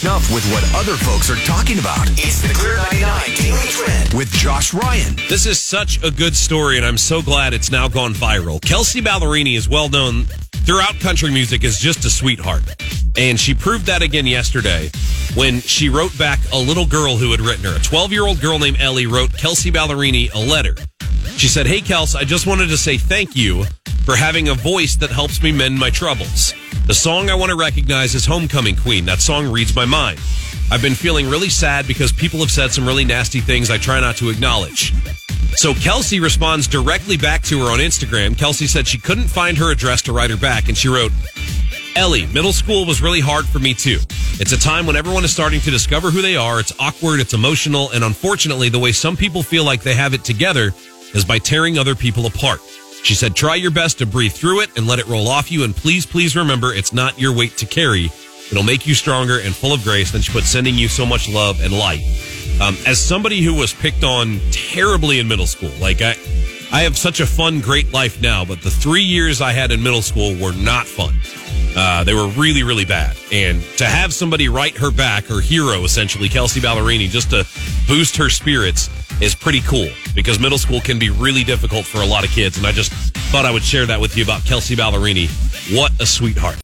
snuff with what other folks are talking about. It's the Clear 99 Daily Trend with Josh Ryan. This is such a good story, and I'm so glad it's now gone viral. Kelsey Ballerini is well known throughout country music as just a sweetheart. And she proved that again yesterday when she wrote back a little girl who had written her. A 12 year old girl named Ellie wrote Kelsey Ballerini a letter. She said, Hey, Kels, I just wanted to say thank you for having a voice that helps me mend my troubles. The song I want to recognize is Homecoming Queen. That song reads my mind. I've been feeling really sad because people have said some really nasty things I try not to acknowledge. So Kelsey responds directly back to her on Instagram. Kelsey said she couldn't find her address to write her back, and she wrote, Ellie, middle school was really hard for me too. It's a time when everyone is starting to discover who they are. It's awkward, it's emotional, and unfortunately, the way some people feel like they have it together is by tearing other people apart. She said, try your best to breathe through it and let it roll off you. And please, please remember, it's not your weight to carry. It'll make you stronger and full of grace. Then she put sending you so much love and light. Um, as somebody who was picked on terribly in middle school, like I, I have such a fun, great life now, but the three years I had in middle school were not fun. Uh, they were really, really bad. And to have somebody write her back, her hero essentially, Kelsey Ballerini, just to boost her spirits is pretty cool because middle school can be really difficult for a lot of kids. And I just thought I would share that with you about Kelsey Ballerini. What a sweetheart.